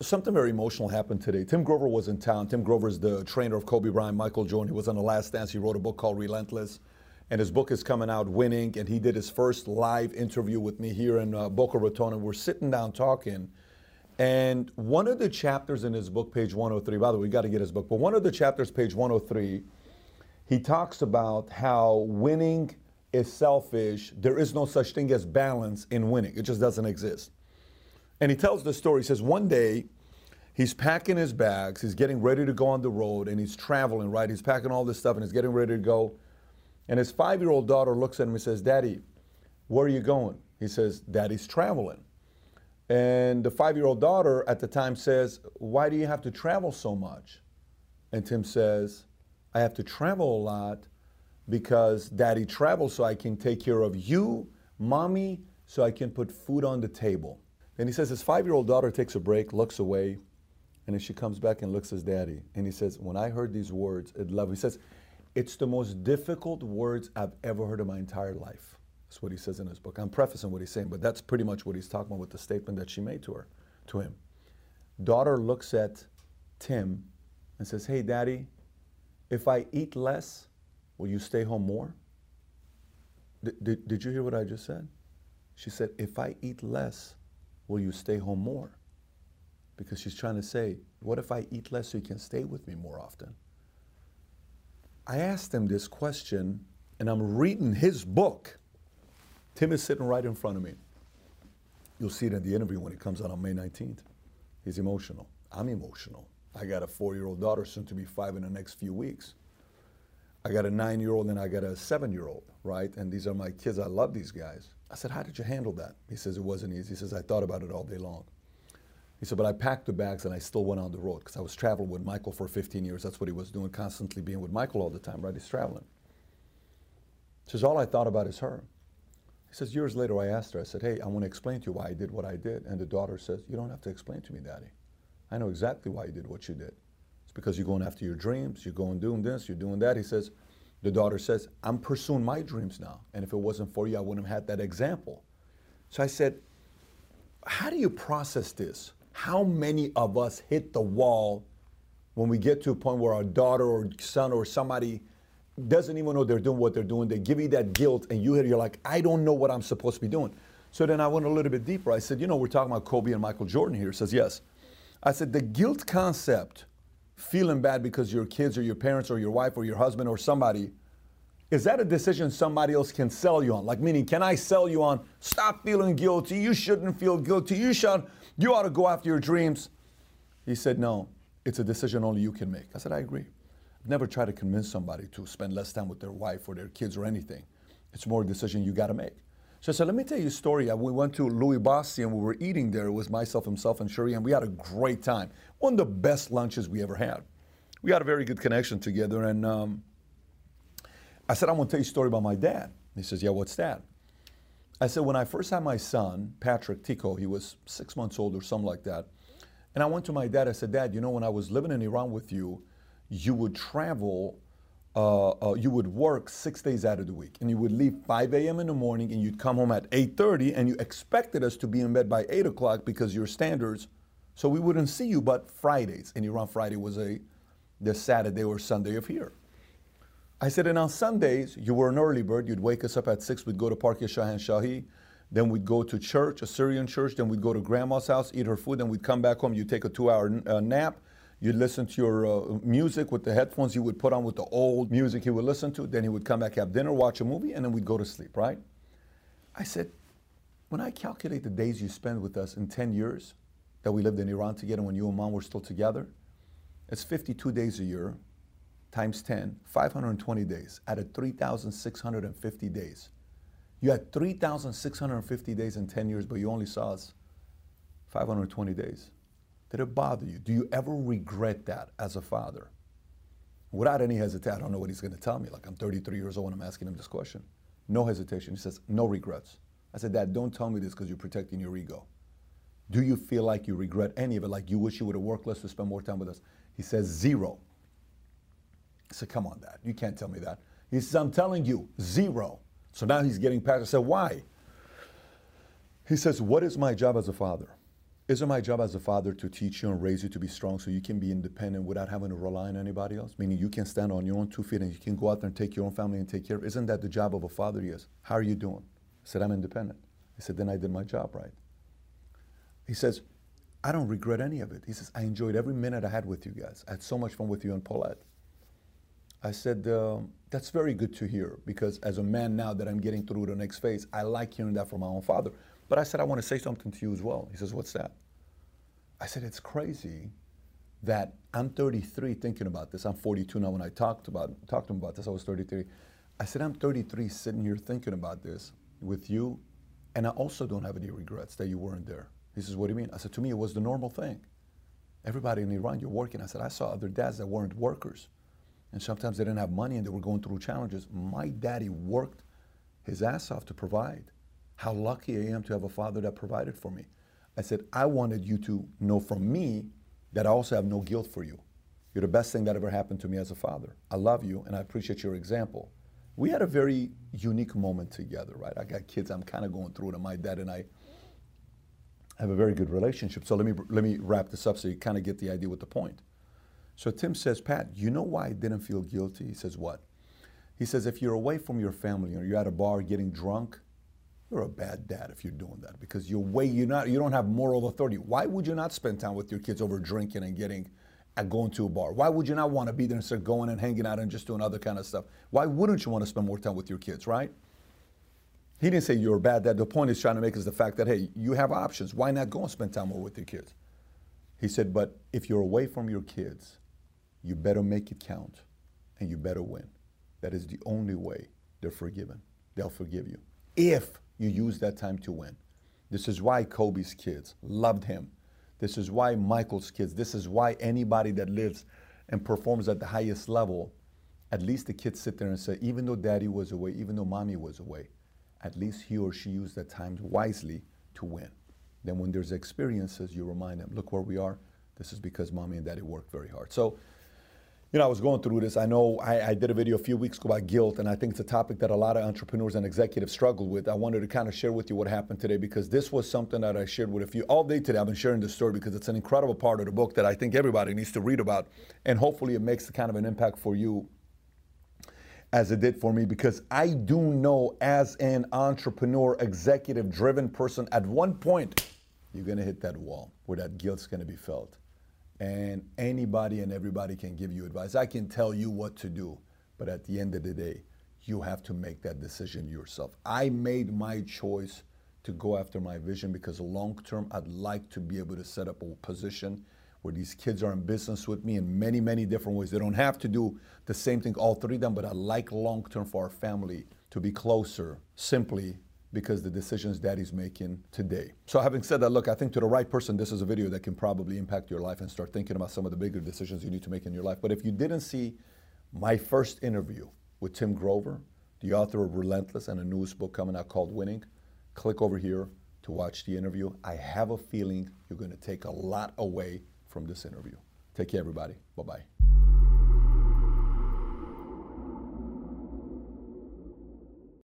Something very emotional happened today. Tim Grover was in town. Tim Grover is the trainer of Kobe Bryant, Michael Jordan. He was on The Last Dance. He wrote a book called Relentless. And his book is coming out, Winning. And he did his first live interview with me here in uh, Boca Raton. And we're sitting down talking. And one of the chapters in his book, page 103, by the way, we got to get his book, but one of the chapters, page 103, he talks about how winning is selfish. There is no such thing as balance in winning, it just doesn't exist. And he tells the story. He says, one day, he's packing his bags, he's getting ready to go on the road, and he's traveling, right? He's packing all this stuff and he's getting ready to go. And his five year old daughter looks at him and says, Daddy, where are you going? He says, Daddy's traveling. And the five year old daughter at the time says, Why do you have to travel so much? And Tim says, I have to travel a lot because daddy travels so I can take care of you, mommy, so I can put food on the table. And he says his five year old daughter takes a break, looks away, and then she comes back and looks at his daddy. And he says, When I heard these words, it love. He says, It's the most difficult words I've ever heard in my entire life. That's what he says in his book. I'm prefacing what he's saying, but that's pretty much what he's talking about with the statement that she made to her, to him. Daughter looks at Tim and says, Hey, daddy, if I eat less, will you stay home more? D- did, did you hear what I just said? She said, If I eat less, will you stay home more? Because she's trying to say, What if I eat less so you can stay with me more often? I asked him this question, and I'm reading his book. Tim is sitting right in front of me. You'll see it in the interview when it comes out on May 19th. He's emotional. I'm emotional. I got a four year old daughter, soon to be five in the next few weeks. I got a nine year old and I got a seven year old, right? And these are my kids. I love these guys. I said, How did you handle that? He says, It wasn't easy. He says, I thought about it all day long. He said, But I packed the bags and I still went on the road because I was traveling with Michael for 15 years. That's what he was doing, constantly being with Michael all the time, right? He's traveling. He says, All I thought about is her. He says, Years later, I asked her, I said, Hey, I want to explain to you why I did what I did. And the daughter says, You don't have to explain to me, Daddy. I know exactly why you did what you did. It's because you're going after your dreams, you're going doing this, you're doing that. He says, the daughter says, I'm pursuing my dreams now. And if it wasn't for you, I wouldn't have had that example. So I said, How do you process this? How many of us hit the wall when we get to a point where our daughter or son or somebody doesn't even know they're doing what they're doing? They give you that guilt, and you hit it, you're like, I don't know what I'm supposed to be doing. So then I went a little bit deeper. I said, You know, we're talking about Kobe and Michael Jordan here. He says, Yes. I said, the guilt concept, feeling bad because your kids or your parents or your wife or your husband or somebody, is that a decision somebody else can sell you on? Like, meaning, can I sell you on, stop feeling guilty, you shouldn't feel guilty, you should, you ought to go after your dreams? He said, no, it's a decision only you can make. I said, I agree. I've never tried to convince somebody to spend less time with their wife or their kids or anything. It's more a decision you got to make. So said, let me tell you a story. We went to Louie Bossi and we were eating there. It was myself, himself, and Sherry, and we had a great time. One of the best lunches we ever had. We had a very good connection together. And um, I said, I want to tell you a story about my dad. He says, yeah, what's that? I said, when I first had my son, Patrick Tico, he was six months old or something like that. And I went to my dad, I said, Dad, you know, when I was living in Iran with you, you would travel uh, uh, you would work six days out of the week. And you would leave 5 a.m. in the morning and you'd come home at 8.30 and you expected us to be in bed by 8 o'clock because your standards so we wouldn't see you but fridays. And iran friday was a the saturday or sunday of here. I said and on sundays you were an early bird. You'd wake us up at 6 we'd go to park shahan shahi then we'd go to church a syrian church then we'd go to grandma's house eat her food then we'd come back home. You'd take a two hour uh, nap You'd listen to your uh, music with the headphones he would put on with the old music he would listen to. Then he would come back, have dinner, watch a movie, and then we'd go to sleep, right? I said, when I calculate the days you spend with us in 10 years that we lived in Iran together when you and mom were still together, it's 52 days a year times 10, 520 days out of 3,650 days. You had 3,650 days in 10 years, but you only saw us 520 days. Did it bother you? Do you ever regret that as a father? Without any hesitation, I don't know what he's going to tell me. Like, I'm 33 years old and I'm asking him this question. No hesitation. He says, No regrets. I said, Dad, don't tell me this because you're protecting your ego. Do you feel like you regret any of it? Like you wish you would have worked less to spend more time with us? He says, Zero. I said, Come on, Dad. You can't tell me that. He says, I'm telling you, zero. So now he's getting past. I said, Why? He says, What is my job as a father? Isn't my job as a father to teach you and raise you to be strong so you can be independent without having to rely on anybody else? Meaning you can stand on your own two feet and you can go out there and take your own family and take care of Isn't that the job of a father? Yes. How are you doing? I said, I'm independent. I said, then I did my job right. He says, I don't regret any of it. He says, I enjoyed every minute I had with you guys. I had so much fun with you and Paulette. I said, uh, that's very good to hear because as a man now that I'm getting through the next phase, I like hearing that from my own father. But I said, I want to say something to you as well. He says, What's that? I said, It's crazy that I'm 33 thinking about this. I'm 42 now. When I talked about talked to him about this, I was 33. I said, I'm 33 sitting here thinking about this with you, and I also don't have any regrets that you weren't there. He says, What do you mean? I said, To me, it was the normal thing. Everybody in Iran, you're working. I said, I saw other dads that weren't workers. And sometimes they didn't have money and they were going through challenges. My daddy worked his ass off to provide how lucky I am to have a father that provided for me. I said, I wanted you to know from me that I also have no guilt for you. You're the best thing that ever happened to me as a father. I love you and I appreciate your example. We had a very unique moment together, right? I got kids, I'm kind of going through it, and my dad and I have a very good relationship. So let me let me wrap this up so you kind of get the idea with the point. So Tim says, Pat, you know why I didn't feel guilty? He says, What? He says, if you're away from your family or you're at a bar getting drunk, you're a bad dad if you're doing that because you're way you're not you don't have moral authority. Why would you not spend time with your kids over drinking and getting and going to a bar? Why would you not want to be there instead of going and hanging out and just doing other kind of stuff? Why wouldn't you want to spend more time with your kids, right? He didn't say you're a bad dad. The point he's trying to make is the fact that hey, you have options. Why not go and spend time more with your kids? He said, but if you're away from your kids, you better make it count and you better win. That is the only way they're forgiven. They'll forgive you. If you use that time to win. This is why Kobe's kids loved him. This is why Michael's kids, this is why anybody that lives and performs at the highest level, at least the kids sit there and say, even though daddy was away, even though mommy was away, at least he or she used that time wisely to win. Then when there's experiences, you remind them, look where we are. This is because mommy and daddy worked very hard. So you know, I was going through this. I know I, I, did a video a few weeks ago about guilt, and I think it's a topic that a lot of entrepreneurs and executives struggle with. I wanted to kind of share with you what happened today because this was something that I shared with a few all day today. I've been sharing this story because it's an incredible part of the book that I think everybody needs to read about, and hopefully it makes kind of an impact for you as it did for me because I do know as an entrepreneur, executive driven person, at one point, you're going to hit that wall where that guilt's going to be felt and anybody and everybody can give you advice. I can tell you what to do, but at the end of the day, you have to make that decision yourself. I made my choice to go after my vision because long term, I'd like to be able to set up a position where these kids are in business with me in many, many different ways. They don't have to do the same thing, all three of them, but I like long term for our family to be closer simply because the decisions daddy's making today. So having said that, look, I think to the right person, this is a video that can probably impact your life and start thinking about some of the bigger decisions you need to make in your life. But if you didn't see my first interview with Tim Grover, the author of Relentless and a newest book coming out called Winning, click over here to watch the interview. I have a feeling you're going to take a lot away from this interview. Take care, everybody. Bye-bye.